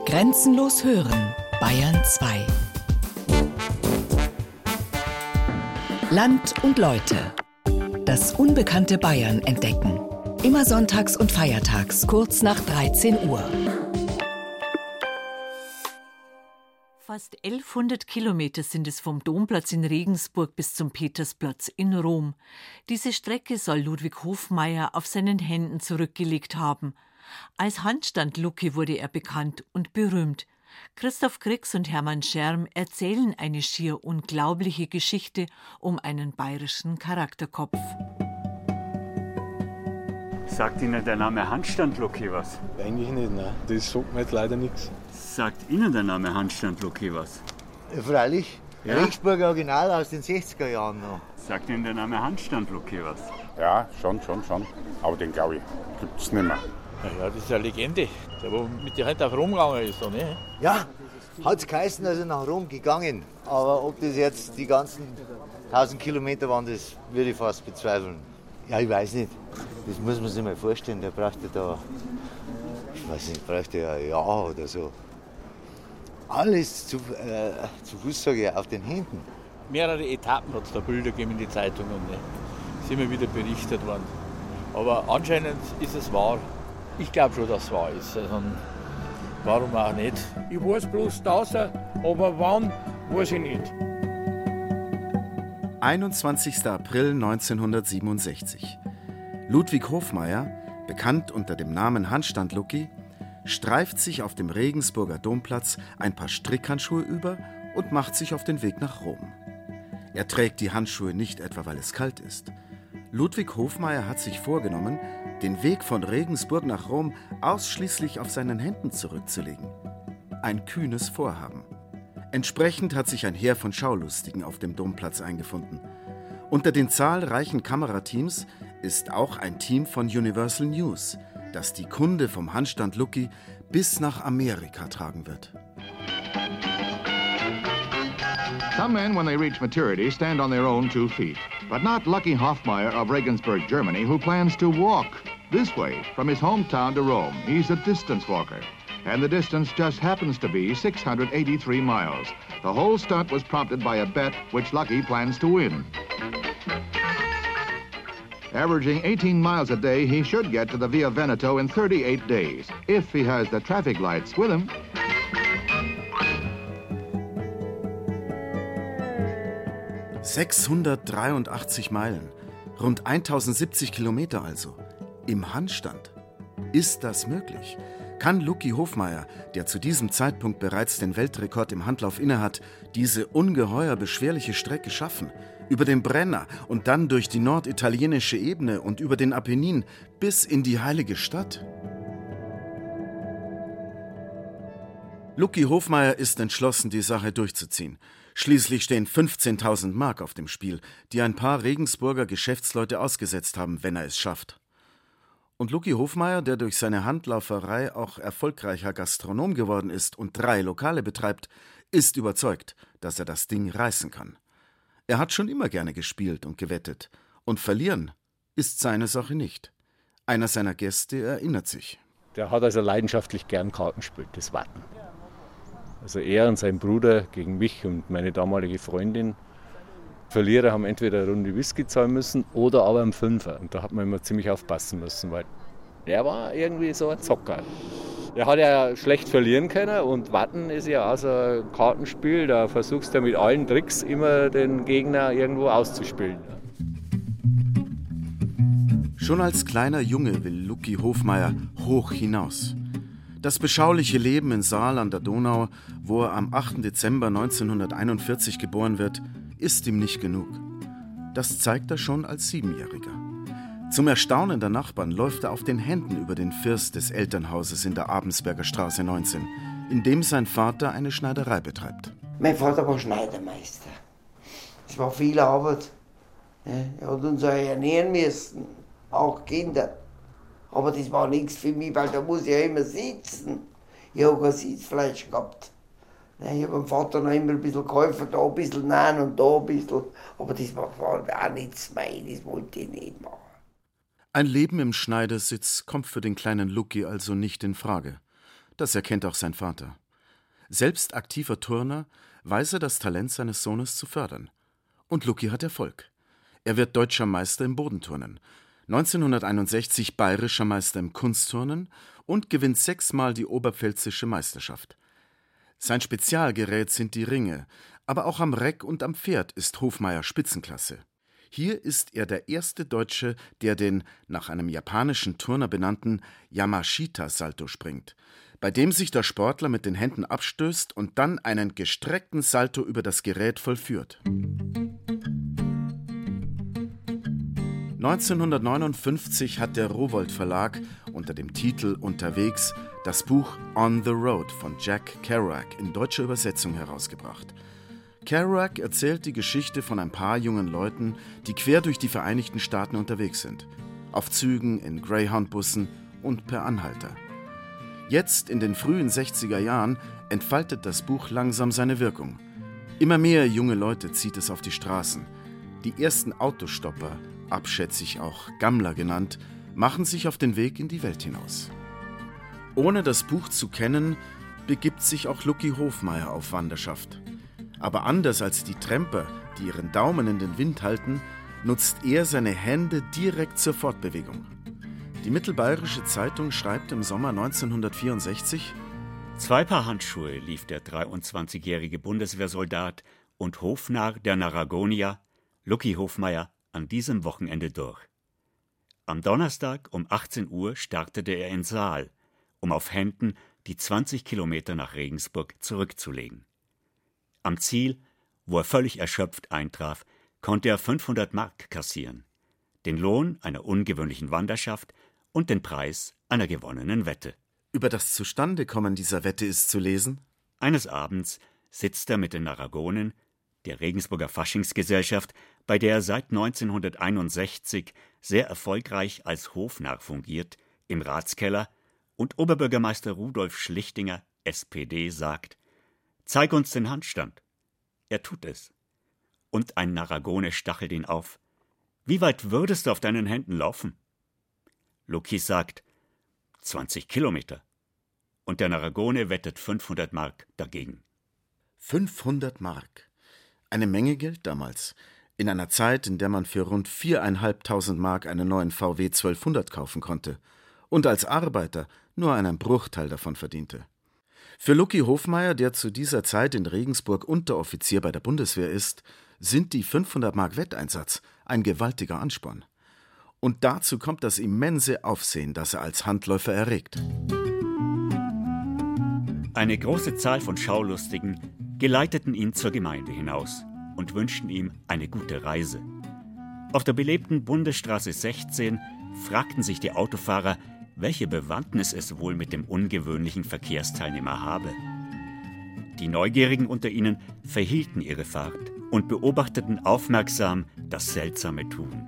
Grenzenlos hören, Bayern 2. Land und Leute. Das unbekannte Bayern entdecken. Immer sonntags und feiertags kurz nach 13 Uhr. Fast 1100 Kilometer sind es vom Domplatz in Regensburg bis zum Petersplatz in Rom. Diese Strecke soll Ludwig Hofmeier auf seinen Händen zurückgelegt haben. Als Handstand-Lucky wurde er bekannt und berühmt. Christoph Grix und Hermann Scherm erzählen eine schier unglaubliche Geschichte um einen bayerischen Charakterkopf. Sagt Ihnen der Name Handstand-Lucky was? Eigentlich nicht, nein. Das sagt mir jetzt leider nichts. Sagt Ihnen der Name Handstand-Lucky was? Ja, freilich. Ja? Regensburger Original aus den 60er Jahren noch. Sagt Ihnen der Name Handstand-Lucky was? Ja, schon, schon, schon. Aber den glaube ich, gibt's nicht mehr. Ja, das ist eine Legende. Der, wo mit der Hand auf Rom gegangen ist, ne? Ja, hat's geheißen, dass er nach Rom gegangen. Aber ob das jetzt die ganzen 1000 Kilometer waren, das würde ich fast bezweifeln. Ja, ich weiß nicht. Das muss man sich mal vorstellen. Der brauchte da, ich weiß nicht, brauchte ja ein Jahr oder so. Alles zu, äh, zu Fuß, sage ich, auf den Händen. Mehrere Etappen hat es da Bilder gegeben in die Zeitungen. Ne? Ist immer wieder berichtet worden. Aber anscheinend ist es wahr. Ich glaube schon, dass es wahr ist. Also, warum auch nicht? Ich weiß bloß, dass er, aber wann, weiß ich nicht. 21. April 1967. Ludwig Hofmeier, bekannt unter dem Namen Handstand Lucky, streift sich auf dem Regensburger Domplatz ein paar Strickhandschuhe über und macht sich auf den Weg nach Rom. Er trägt die Handschuhe nicht etwa, weil es kalt ist. Ludwig Hofmeier hat sich vorgenommen, den Weg von Regensburg nach Rom ausschließlich auf seinen Händen zurückzulegen. Ein kühnes Vorhaben. Entsprechend hat sich ein Heer von Schaulustigen auf dem Domplatz eingefunden. Unter den zahlreichen Kamerateams ist auch ein Team von Universal News, das die Kunde vom Handstand Lucky bis nach Amerika tragen wird. Some men, when they reach maturity, stand on their own two feet. But not Lucky Hoffmeyer of Regensburg, Germany, who plans to walk this way from his hometown to Rome. He's a distance walker. And the distance just happens to be 683 miles. The whole stunt was prompted by a bet which Lucky plans to win. Averaging 18 miles a day, he should get to the Via Veneto in 38 days, if he has the traffic lights with him. »683 Meilen, rund 1070 Kilometer also, im Handstand. Ist das möglich? Kann Lucky Hofmeier, der zu diesem Zeitpunkt bereits den Weltrekord im Handlauf innehat, diese ungeheuer beschwerliche Strecke schaffen? Über den Brenner und dann durch die norditalienische Ebene und über den Apennin bis in die heilige Stadt? Lucky Hofmeier ist entschlossen, die Sache durchzuziehen. Schließlich stehen 15.000 Mark auf dem Spiel, die ein paar Regensburger Geschäftsleute ausgesetzt haben, wenn er es schafft. Und Lucky Hofmeier, der durch seine Handlauferei auch erfolgreicher Gastronom geworden ist und drei Lokale betreibt, ist überzeugt, dass er das Ding reißen kann. Er hat schon immer gerne gespielt und gewettet. Und verlieren ist seine Sache nicht. Einer seiner Gäste erinnert sich. Der hat also leidenschaftlich gern Karten gespielt, das Warten. Also er und sein Bruder gegen mich und meine damalige Freundin. Verlierer haben entweder eine Runde Whisky zahlen müssen oder aber einen Fünfer. Und da hat man immer ziemlich aufpassen müssen, weil er war irgendwie so ein Zocker. Er hat ja schlecht verlieren können und Warten ist ja auch so ein Kartenspiel. Da versuchst du mit allen Tricks immer den Gegner irgendwo auszuspielen. Schon als kleiner Junge will Lucky Hofmeier hoch hinaus. Das beschauliche Leben in Saal an der Donau, wo er am 8. Dezember 1941 geboren wird, ist ihm nicht genug. Das zeigt er schon als Siebenjähriger. Zum Erstaunen der Nachbarn läuft er auf den Händen über den First des Elternhauses in der Abensberger Straße 19, in dem sein Vater eine Schneiderei betreibt. Mein Vater war Schneidermeister. Es war viel Arbeit. Er hat uns auch ernähren müssen, auch Kinder. Aber das war nichts für mich, weil da muss ich ja immer sitzen. Ich habe kein Sitzfleisch gehabt. Ich habe meinem Vater noch immer ein bisschen geholfen, da ein bisschen nein und da ein bisschen. Aber das war auch nichts mein, das wollte ich nicht machen. Ein Leben im Schneidersitz kommt für den kleinen Lucky also nicht in Frage. Das erkennt auch sein Vater. Selbst aktiver Turner weiß er das Talent seines Sohnes zu fördern. Und Lucky hat Erfolg. Er wird deutscher Meister im Bodenturnen, 1961 bayerischer Meister im Kunstturnen und gewinnt sechsmal die oberpfälzische Meisterschaft. Sein Spezialgerät sind die Ringe, aber auch am Reck und am Pferd ist Hofmeier Spitzenklasse. Hier ist er der erste Deutsche, der den nach einem japanischen Turner benannten Yamashita-Salto springt, bei dem sich der Sportler mit den Händen abstößt und dann einen gestreckten Salto über das Gerät vollführt. 1959 hat der Rowold Verlag unter dem Titel Unterwegs das Buch On the Road von Jack Kerouac in deutscher Übersetzung herausgebracht. Kerouac erzählt die Geschichte von ein paar jungen Leuten, die quer durch die Vereinigten Staaten unterwegs sind. Auf Zügen, in Greyhound-Bussen und per Anhalter. Jetzt, in den frühen 60er Jahren, entfaltet das Buch langsam seine Wirkung. Immer mehr junge Leute zieht es auf die Straßen. Die ersten Autostopper, abschätzig auch Gammler genannt, machen sich auf den Weg in die Welt hinaus. Ohne das Buch zu kennen, begibt sich auch Lucky Hofmeier auf Wanderschaft. Aber anders als die Tremper, die ihren Daumen in den Wind halten, nutzt er seine Hände direkt zur Fortbewegung. Die Mittelbayerische Zeitung schreibt im Sommer 1964: Zwei Paar Handschuhe lief der 23-jährige Bundeswehrsoldat und Hofnarr der Naragonia, Lucky Hofmeier, an diesem Wochenende durch. Am Donnerstag um 18 Uhr startete er in Saal, um auf Händen die 20 Kilometer nach Regensburg zurückzulegen. Am Ziel, wo er völlig erschöpft eintraf, konnte er 500 Mark kassieren, den Lohn einer ungewöhnlichen Wanderschaft und den Preis einer gewonnenen Wette. Über das Zustandekommen dieser Wette ist zu lesen. Eines Abends sitzt er mit den Aragonen, der Regensburger Faschingsgesellschaft, bei der er seit 1961 sehr erfolgreich als Hofnarr fungiert, im Ratskeller und Oberbürgermeister Rudolf Schlichtinger, SPD, sagt: Zeig uns den Handstand. Er tut es. Und ein Naragone stachelt ihn auf. Wie weit würdest du auf deinen Händen laufen? Luki sagt, 20 Kilometer. Und der Naragone wettet 500 Mark dagegen. 500 Mark. Eine Menge Geld damals. In einer Zeit, in der man für rund 4.500 Mark einen neuen VW 1200 kaufen konnte. Und als Arbeiter nur einen Bruchteil davon verdiente. Für Lucky Hofmeier, der zu dieser Zeit in Regensburg Unteroffizier bei der Bundeswehr ist, sind die 500 Mark Wetteinsatz ein gewaltiger Ansporn. Und dazu kommt das immense Aufsehen, das er als Handläufer erregt. Eine große Zahl von Schaulustigen geleiteten ihn zur Gemeinde hinaus und wünschten ihm eine gute Reise. Auf der belebten Bundesstraße 16 fragten sich die Autofahrer, welche Bewandtnis es wohl mit dem ungewöhnlichen Verkehrsteilnehmer habe. Die Neugierigen unter ihnen verhielten ihre Fahrt und beobachteten aufmerksam das seltsame Tun.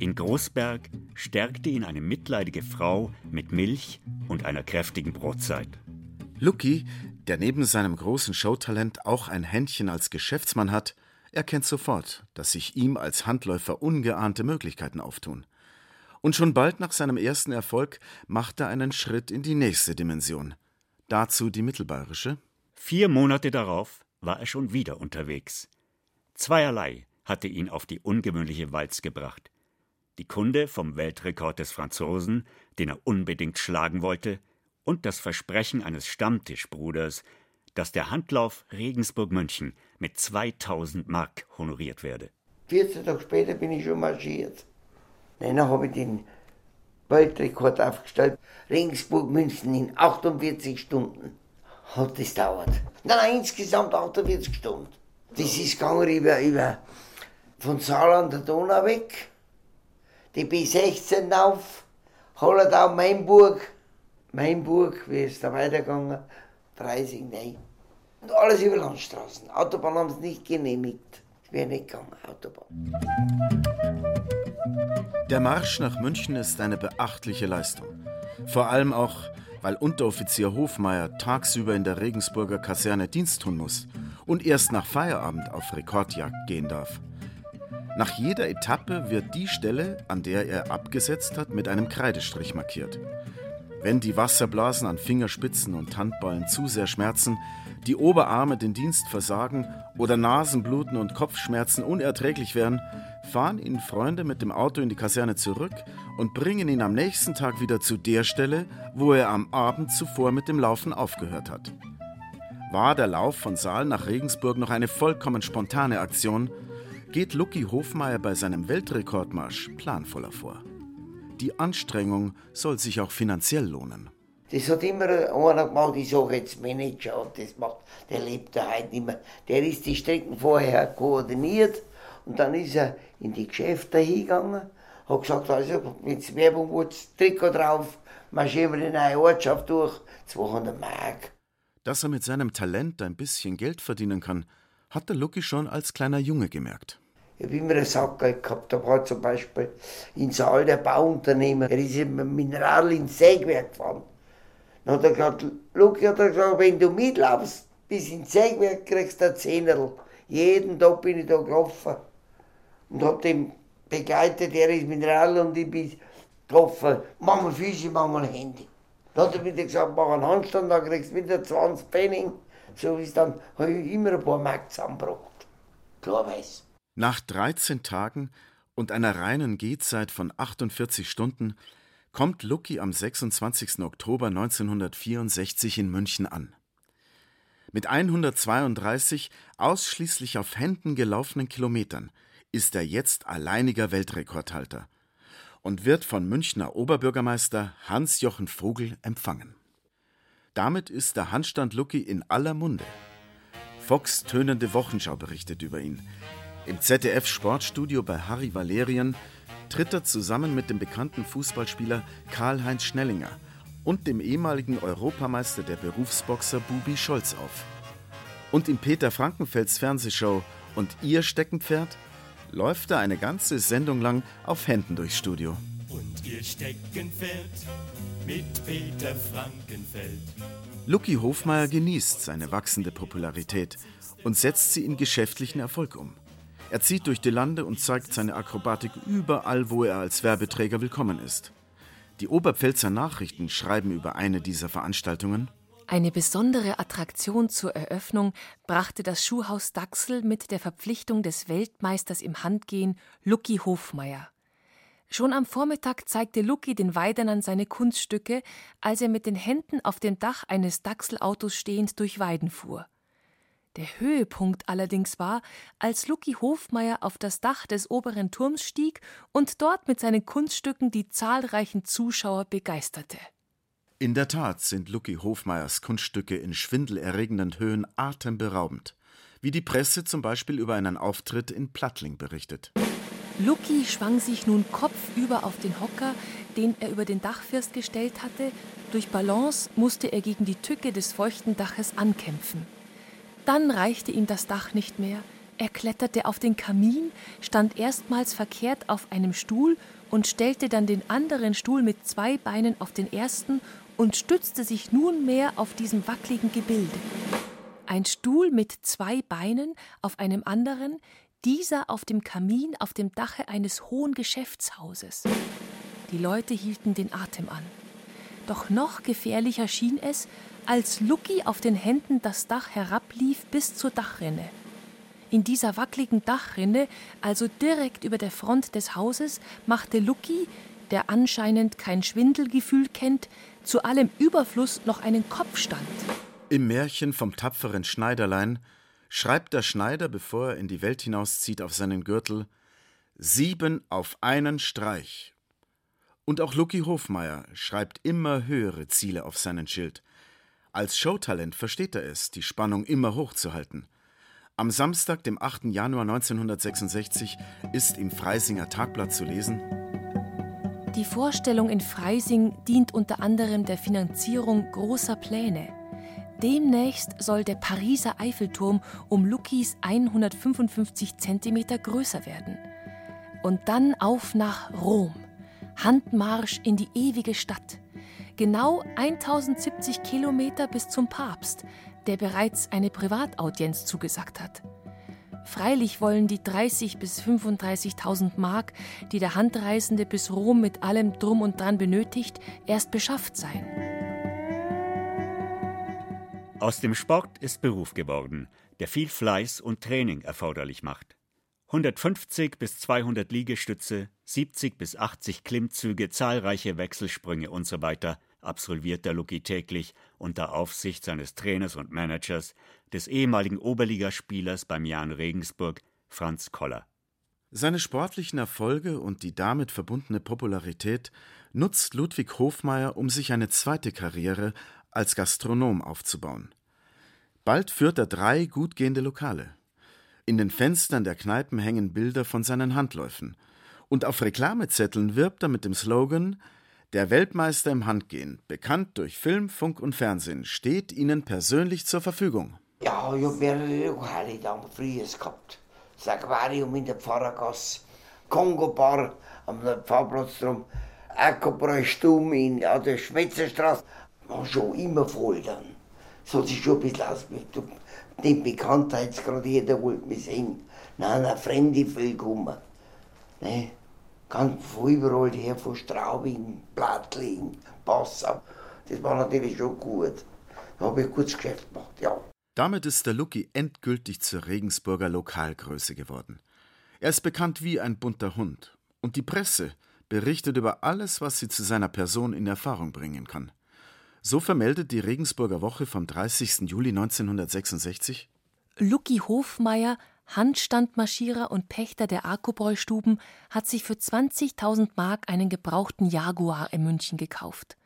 In Großberg stärkte ihn eine mitleidige Frau mit Milch und einer kräftigen Brotzeit. Lucky, der neben seinem großen Showtalent auch ein Händchen als Geschäftsmann hat, erkennt sofort, dass sich ihm als Handläufer ungeahnte Möglichkeiten auftun und schon bald nach seinem ersten Erfolg macht er einen Schritt in die nächste Dimension. Dazu die mittelbayerische. Vier Monate darauf war er schon wieder unterwegs. Zweierlei hatte ihn auf die ungewöhnliche Walz gebracht. Die Kunde vom Weltrekord des Franzosen, den er unbedingt schlagen wollte, und das Versprechen eines Stammtischbruders, dass der Handlauf Regensburg-München mit 2000 Mark honoriert werde. 14 Tage später bin ich schon marschiert. Dann habe ich den Weltrekord aufgestellt. Regensburg-München in 48 Stunden hat das dauert. Nein, nein, insgesamt 48 Stunden. Das ist gegangen über, über von Saal an der Donau weg, die B16 auf, Holledau, Mainburg, Mainburg, wie ist da weitergegangen? 30, nein. Und alles über Landstraßen. Autobahn haben sie nicht genehmigt. Es wäre nicht gegangen, Autobahn. Der Marsch nach München ist eine beachtliche Leistung. Vor allem auch, weil Unteroffizier Hofmeier tagsüber in der Regensburger Kaserne Dienst tun muss und erst nach Feierabend auf Rekordjagd gehen darf. Nach jeder Etappe wird die Stelle, an der er abgesetzt hat, mit einem Kreidestrich markiert. Wenn die Wasserblasen an Fingerspitzen und Handballen zu sehr schmerzen, die Oberarme den Dienst versagen oder Nasenbluten und Kopfschmerzen unerträglich werden, fahren ihn Freunde mit dem Auto in die Kaserne zurück und bringen ihn am nächsten Tag wieder zu der Stelle, wo er am Abend zuvor mit dem Laufen aufgehört hat. War der Lauf von Saal nach Regensburg noch eine vollkommen spontane Aktion, geht Lucky Hofmeier bei seinem Weltrekordmarsch planvoller vor. Die Anstrengung soll sich auch finanziell lohnen. Das hat immer einer gemacht, ich sage jetzt Manager, und das macht, der lebt da heute nicht mehr. Der ist die Strecken vorher koordiniert und dann ist er in die Geschäfte hingegangen, hat gesagt, also, jetzt Werbung, wo das Trikot drauf, marschieren wir in eine Ortschaft durch, 200 Mark. Dass er mit seinem Talent ein bisschen Geld verdienen kann, hat der Lucky schon als kleiner Junge gemerkt. Ich habe immer einen Sackgeld gehabt. Da war zum Beispiel in Saal der Bauunternehmer, er ist mit Mineral ins Sägwerk gefahren. Dann hat er gesagt, Luki hat er gesagt, wenn du mitlaufst bis ins Sägwerk, kriegst du ein Zehnerl. Jeden Tag bin ich da gelaufen und hab den begleitet, er ist Mineral und ich bin gelaufen. Mach mal Füße, mach mal Handy. Dann hat er wieder gesagt, mach einen Handstand, dann kriegst du wieder 20 Pfennig. So ist dann, habe ich immer ein paar Mark zusammengebracht. Klar weiß. Nach 13 Tagen und einer reinen Gehzeit von 48 Stunden kommt Lucky am 26. Oktober 1964 in München an. Mit 132 ausschließlich auf Händen gelaufenen Kilometern ist er jetzt alleiniger Weltrekordhalter und wird von Münchner Oberbürgermeister Hans-Jochen Vogel empfangen. Damit ist der Handstand Lucky in aller Munde. Fox tönende Wochenschau berichtet über ihn. Im ZDF Sportstudio bei Harry Valerien tritt er zusammen mit dem bekannten Fußballspieler Karl-Heinz Schnellinger und dem ehemaligen Europameister der Berufsboxer Bubi Scholz auf. Und in Peter Frankenfelds Fernsehshow Und ihr Steckenpferd läuft er eine ganze Sendung lang auf Händen durchs Studio. Und ihr Steckenpferd mit Peter Frankenfeld. Lucky Hofmeier genießt seine wachsende Popularität und setzt sie in geschäftlichen Erfolg um. Er zieht durch die Lande und zeigt seine Akrobatik überall, wo er als Werbeträger willkommen ist. Die Oberpfälzer Nachrichten schreiben über eine dieser Veranstaltungen. Eine besondere Attraktion zur Eröffnung brachte das Schuhhaus Dachsel mit der Verpflichtung des Weltmeisters im Handgehen Lucky Hofmeier. Schon am Vormittag zeigte Lucky den Weidenern seine Kunststücke, als er mit den Händen auf dem Dach eines Dachselautos stehend durch Weiden fuhr. Der Höhepunkt allerdings war, als Lucky Hofmeier auf das Dach des oberen Turms stieg und dort mit seinen Kunststücken die zahlreichen Zuschauer begeisterte. In der Tat sind Lucky Hofmeiers Kunststücke in schwindelerregenden Höhen atemberaubend, wie die Presse zum Beispiel über einen Auftritt in Plattling berichtet. Lucky schwang sich nun kopfüber auf den Hocker, den er über den Dachfirst gestellt hatte. Durch Balance musste er gegen die Tücke des feuchten Daches ankämpfen. Dann reichte ihm das Dach nicht mehr. Er kletterte auf den Kamin, stand erstmals verkehrt auf einem Stuhl und stellte dann den anderen Stuhl mit zwei Beinen auf den ersten und stützte sich nunmehr auf diesem wackligen Gebilde. Ein Stuhl mit zwei Beinen auf einem anderen, dieser auf dem Kamin auf dem Dache eines hohen Geschäftshauses. Die Leute hielten den Atem an. Doch noch gefährlicher schien es, als Lucky auf den Händen das Dach herablief bis zur Dachrinne. In dieser wackligen Dachrinne, also direkt über der Front des Hauses, machte Lucky, der anscheinend kein Schwindelgefühl kennt, zu allem Überfluss noch einen Kopfstand. Im Märchen vom tapferen Schneiderlein schreibt der Schneider, bevor er in die Welt hinauszieht, auf seinen Gürtel Sieben auf einen Streich. Und auch Lucky Hofmeier schreibt immer höhere Ziele auf seinen Schild. Als Showtalent versteht er es, die Spannung immer hochzuhalten. Am Samstag, dem 8. Januar 1966, ist im Freisinger Tagblatt zu lesen: Die Vorstellung in Freising dient unter anderem der Finanzierung großer Pläne. Demnächst soll der Pariser Eiffelturm um Luckys 155 cm größer werden. Und dann auf nach Rom. Handmarsch in die ewige Stadt genau 1070 Kilometer bis zum Papst, der bereits eine Privataudienz zugesagt hat. Freilich wollen die 30.000 bis 35.000 Mark, die der Handreisende bis Rom mit allem Drum und Dran benötigt, erst beschafft sein. Aus dem Sport ist Beruf geworden, der viel Fleiß und Training erforderlich macht. 150 bis 200 Liegestütze, 70 bis 80 Klimmzüge, zahlreiche Wechselsprünge usw. So absolviert der Lucky täglich unter Aufsicht seines Trainers und Managers, des ehemaligen Oberligaspielers beim Jan Regensburg, Franz Koller. Seine sportlichen Erfolge und die damit verbundene Popularität nutzt Ludwig Hofmeier, um sich eine zweite Karriere als Gastronom aufzubauen. Bald führt er drei gut gehende Lokale. In den Fenstern der Kneipen hängen Bilder von seinen Handläufen. Und auf Reklamezetteln wirbt er mit dem Slogan Der Weltmeister im Handgehen, bekannt durch Film, Funk und Fernsehen, steht Ihnen persönlich zur Verfügung. Ja, ich habe mehrere Lokale da früher gehabt. Das Aquarium in der Pfarrergasse, Kongo Bar am Fahrplatz drum, Akkobräu Stumm in ja, der Schmetzerstraße. War schon immer voll dann. So hat sich schon ein bisschen ausgewirkt. Nicht Bekanntheitsgrad, jeder wollte mich sehen. Nein, nein, Fremde viel kommen. Ne? Ganz von überall her, von Straubing, Plattling, Passau. Das war natürlich schon gut. Da habe ich ein gutes Geschäft gemacht, ja. Damit ist der Lucky endgültig zur Regensburger Lokalgröße geworden. Er ist bekannt wie ein bunter Hund. Und die Presse berichtet über alles, was sie zu seiner Person in Erfahrung bringen kann. So vermeldet die Regensburger Woche vom 30. Juli 1966 Lucky Hofmeier, Handstandmarschierer und Pächter der Arkobräu-Stuben, hat sich für 20.000 Mark einen gebrauchten Jaguar in München gekauft.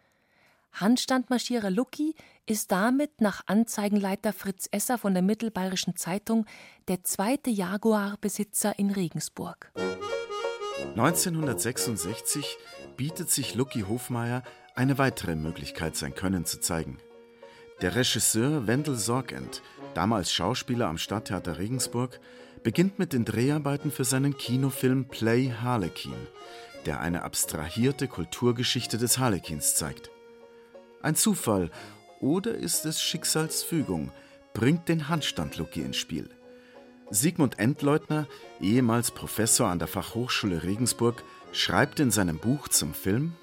Handstandmarschierer Lucky ist damit nach Anzeigenleiter Fritz Esser von der Mittelbayerischen Zeitung der zweite Jaguar-Besitzer in Regensburg. 1966 bietet sich Lucky Hofmeier eine weitere Möglichkeit, sein Können zu zeigen. Der Regisseur Wendel Sorgend, damals Schauspieler am Stadttheater Regensburg, beginnt mit den Dreharbeiten für seinen Kinofilm Play Harlequin, der eine abstrahierte Kulturgeschichte des Harlequins zeigt. Ein Zufall oder ist es Schicksalsfügung, bringt den Handstand Lucky ins Spiel. Sigmund Endleutner, ehemals Professor an der Fachhochschule Regensburg, schreibt in seinem Buch zum Film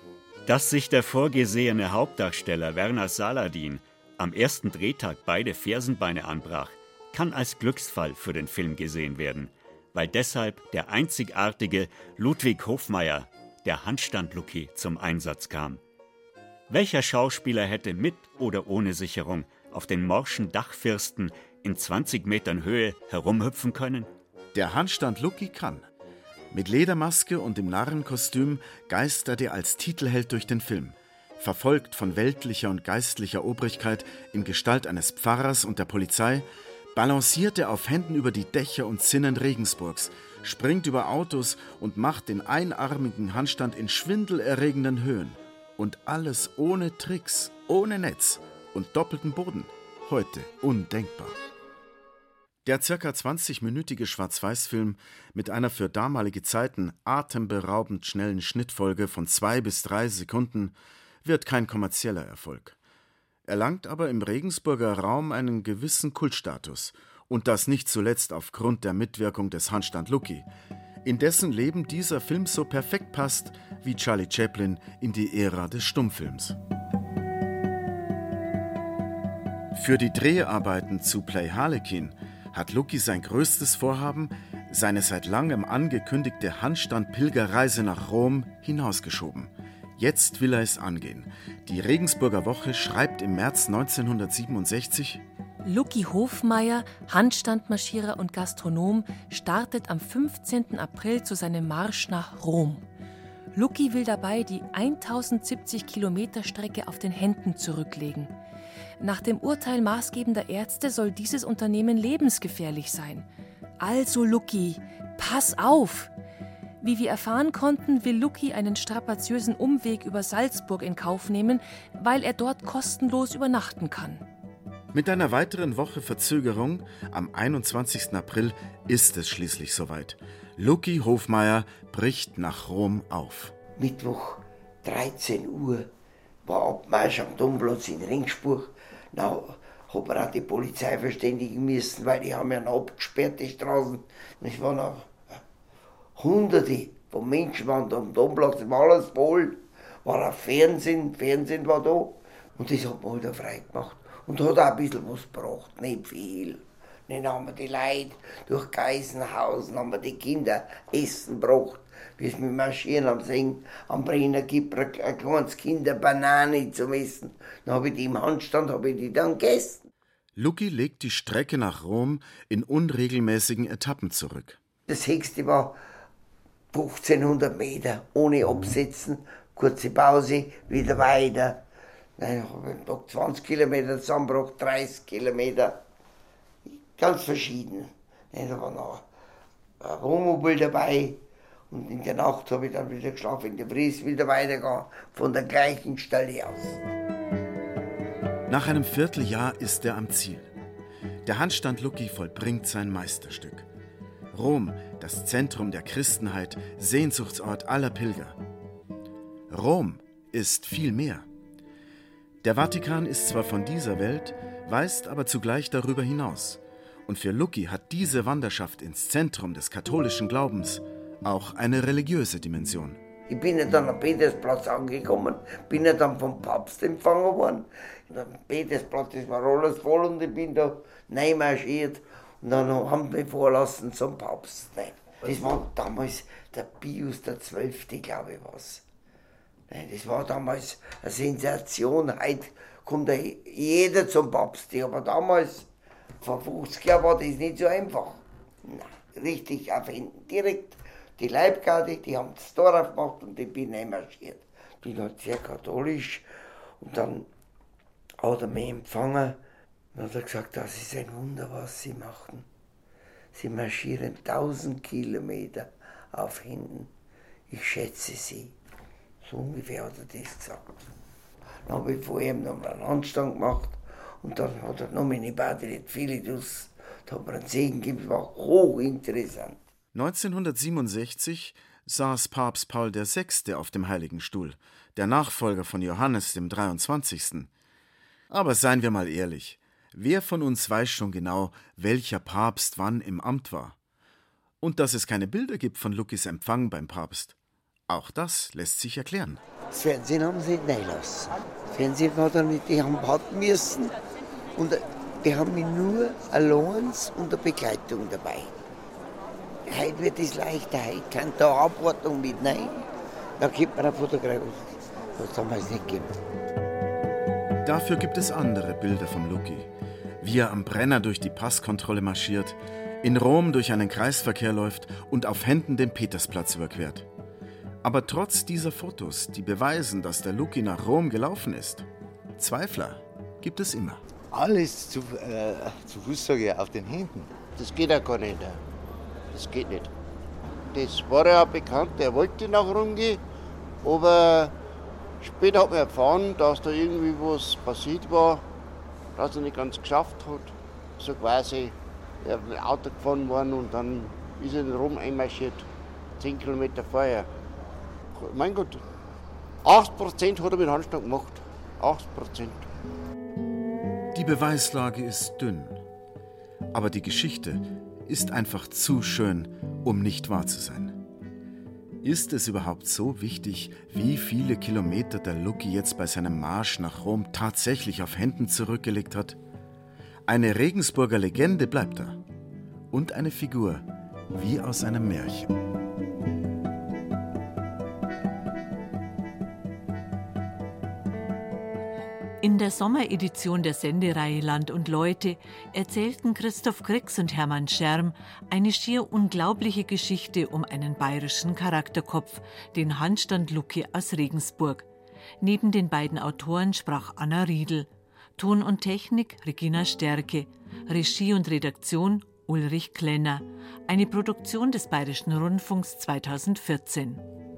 dass sich der vorgesehene Hauptdarsteller Werner Saladin am ersten Drehtag beide Fersenbeine anbrach, kann als Glücksfall für den Film gesehen werden, weil deshalb der einzigartige Ludwig Hofmeier, der Handstand-Lucky, zum Einsatz kam. Welcher Schauspieler hätte mit oder ohne Sicherung auf den morschen Dachfirsten in 20 Metern Höhe herumhüpfen können? Der Handstand-Lucky kann. Mit Ledermaske und im Narrenkostüm geistert er als Titelheld durch den Film. Verfolgt von weltlicher und geistlicher Obrigkeit in Gestalt eines Pfarrers und der Polizei, balanciert er auf Händen über die Dächer und Zinnen Regensburgs, springt über Autos und macht den einarmigen Handstand in schwindelerregenden Höhen. Und alles ohne Tricks, ohne Netz und doppelten Boden. Heute undenkbar. Der circa 20-minütige Schwarz-Weiß-Film mit einer für damalige Zeiten atemberaubend schnellen Schnittfolge von zwei bis drei Sekunden wird kein kommerzieller Erfolg, erlangt aber im Regensburger Raum einen gewissen Kultstatus und das nicht zuletzt aufgrund der Mitwirkung des Handstand Lucky, in dessen Leben dieser Film so perfekt passt wie Charlie Chaplin in die Ära des Stummfilms. Für die Dreharbeiten zu Play Harlequin hat Lucky sein größtes Vorhaben, seine seit langem angekündigte Handstand-Pilgerreise nach Rom, hinausgeschoben. Jetzt will er es angehen. Die Regensburger Woche schreibt im März 1967, Lucky Hofmeier, Handstandmarschierer und Gastronom, startet am 15. April zu seinem Marsch nach Rom. Lucky will dabei die 1070 Kilometer Strecke auf den Händen zurücklegen. Nach dem Urteil maßgebender Ärzte soll dieses Unternehmen lebensgefährlich sein. Also Lucky, pass auf! Wie wir erfahren konnten, will Lucky einen strapaziösen Umweg über Salzburg in Kauf nehmen, weil er dort kostenlos übernachten kann. Mit einer weiteren Woche Verzögerung, am 21. April, ist es schließlich soweit. Lucky Hofmeier bricht nach Rom auf. Mittwoch, 13 Uhr, war Abmarsch am Domplatz in Ringsburg. Na, hat man auch die Polizei verständigen müssen, weil die haben ja noch abgesperrt, die Straßen. Und es waren auch Hunderte von Menschen waren da am Domplatz, war alles voll, war auch Fernsehen, Fernsehen war da. Und das hat man halt auch frei gemacht. Und hat auch ein bisschen was gebracht, nicht viel. Dann haben wir die Leute durch Geisenhausen, haben wir die Kinder Essen gebracht. Wie wir marschieren am Singen, am Brenner gibt ein, ein kleines Kind eine Banane zum Essen. Dann habe ich die im Handstand, habe ich die dann gegessen. Lucky legt die Strecke nach Rom in unregelmäßigen Etappen zurück. Das höchste war 1500 Meter ohne Absetzen, kurze Pause, wieder weiter. Dann habe ich noch 20 Kilometer zusammengebracht, 30 Kilometer. Ganz verschieden. Da war noch ein Wohnmobil dabei. Und in der Nacht habe ich dann wieder geschlafen, in der ist wieder weitergegangen, von der gleichen Stelle aus. Nach einem Vierteljahr ist er am Ziel. Der Handstand Lucky vollbringt sein Meisterstück. Rom, das Zentrum der Christenheit, Sehnsuchtsort aller Pilger. Rom ist viel mehr. Der Vatikan ist zwar von dieser Welt, weist aber zugleich darüber hinaus. Und für Lucky hat diese Wanderschaft ins Zentrum des katholischen Glaubens auch eine religiöse Dimension. Ich bin ja dann am Petersplatz angekommen, bin ja dann vom Papst empfangen worden. Am Petersplatz mir alles voll und ich bin da marschiert und dann haben wir vorlassen zum Papst. Das war damals der Pius der Zwölfte, glaube ich, was. Das war damals eine Sensation. Heute kommt jeder zum Papst. Aber damals, vor 50 Jahren, war das nicht so einfach. Nein, richtig auf Händen, direkt die Leibgarde, die haben das Tor aufgemacht und ich bin einmarschiert. Bin halt sehr katholisch und dann hat er mich empfangen und hat er gesagt, das ist ein Wunder, was Sie machen. Sie marschieren 1000 Kilometer auf Händen. Ich schätze Sie. So ungefähr hat er das gesagt. Dann habe ich vor ihm noch einen Handstand gemacht und dann hat er noch meine Padre Philitus, da hat mir einen Segen gegeben, war hochinteressant. 1967 saß Papst Paul VI. auf dem Heiligen Stuhl, der Nachfolger von Johannes dem 23. Aber seien wir mal ehrlich, wer von uns weiß schon genau, welcher Papst wann im Amt war? Und dass es keine Bilder gibt von Luckys Empfang beim Papst. Auch das lässt sich erklären. Das Fernsehen haben sie nicht lassen. Das Fernsehen war da nicht, die haben warten müssen. Und die haben mich nur allein unter Begleitung dabei. Heute wird es leichter, heute kann da Abwartung mit, nein. Da gibt man eine Fotografie. Das haben wir nicht gegeben. Dafür gibt es andere Bilder vom Lucky. Wie er am Brenner durch die Passkontrolle marschiert, in Rom durch einen Kreisverkehr läuft und auf Händen den Petersplatz überquert. Aber trotz dieser Fotos, die beweisen, dass der Lucky nach Rom gelaufen ist, Zweifler gibt es immer. Alles zu, äh, zu ich, auf den Händen. Das geht ja gar nicht. Das geht nicht. Das war ja bekannt, er wollte nach Rom gehen, aber später hat man erfahren, dass da irgendwie was passiert war, dass er nicht ganz geschafft hat. So quasi, er ist mit dem Auto gefahren worden und dann ist er in Rom einmarschiert, 10 Kilometer vorher. Mein Gott, 8% hat er mit Handstand gemacht. 8%. Die Beweislage ist dünn. Aber die Geschichte ist einfach zu schön, um nicht wahr zu sein. Ist es überhaupt so wichtig, wie viele Kilometer der Lucky jetzt bei seinem Marsch nach Rom tatsächlich auf Händen zurückgelegt hat? Eine Regensburger Legende bleibt er. Und eine Figur, wie aus einem Märchen. Der Sommeredition der Sendereihe Land und Leute erzählten Christoph Grix und Hermann Scherm eine schier unglaubliche Geschichte um einen bayerischen Charakterkopf, den Handstand Lucke aus Regensburg. Neben den beiden Autoren sprach Anna Riedel. Ton und Technik Regina Stärke. Regie und Redaktion Ulrich Klenner. Eine Produktion des Bayerischen Rundfunks 2014.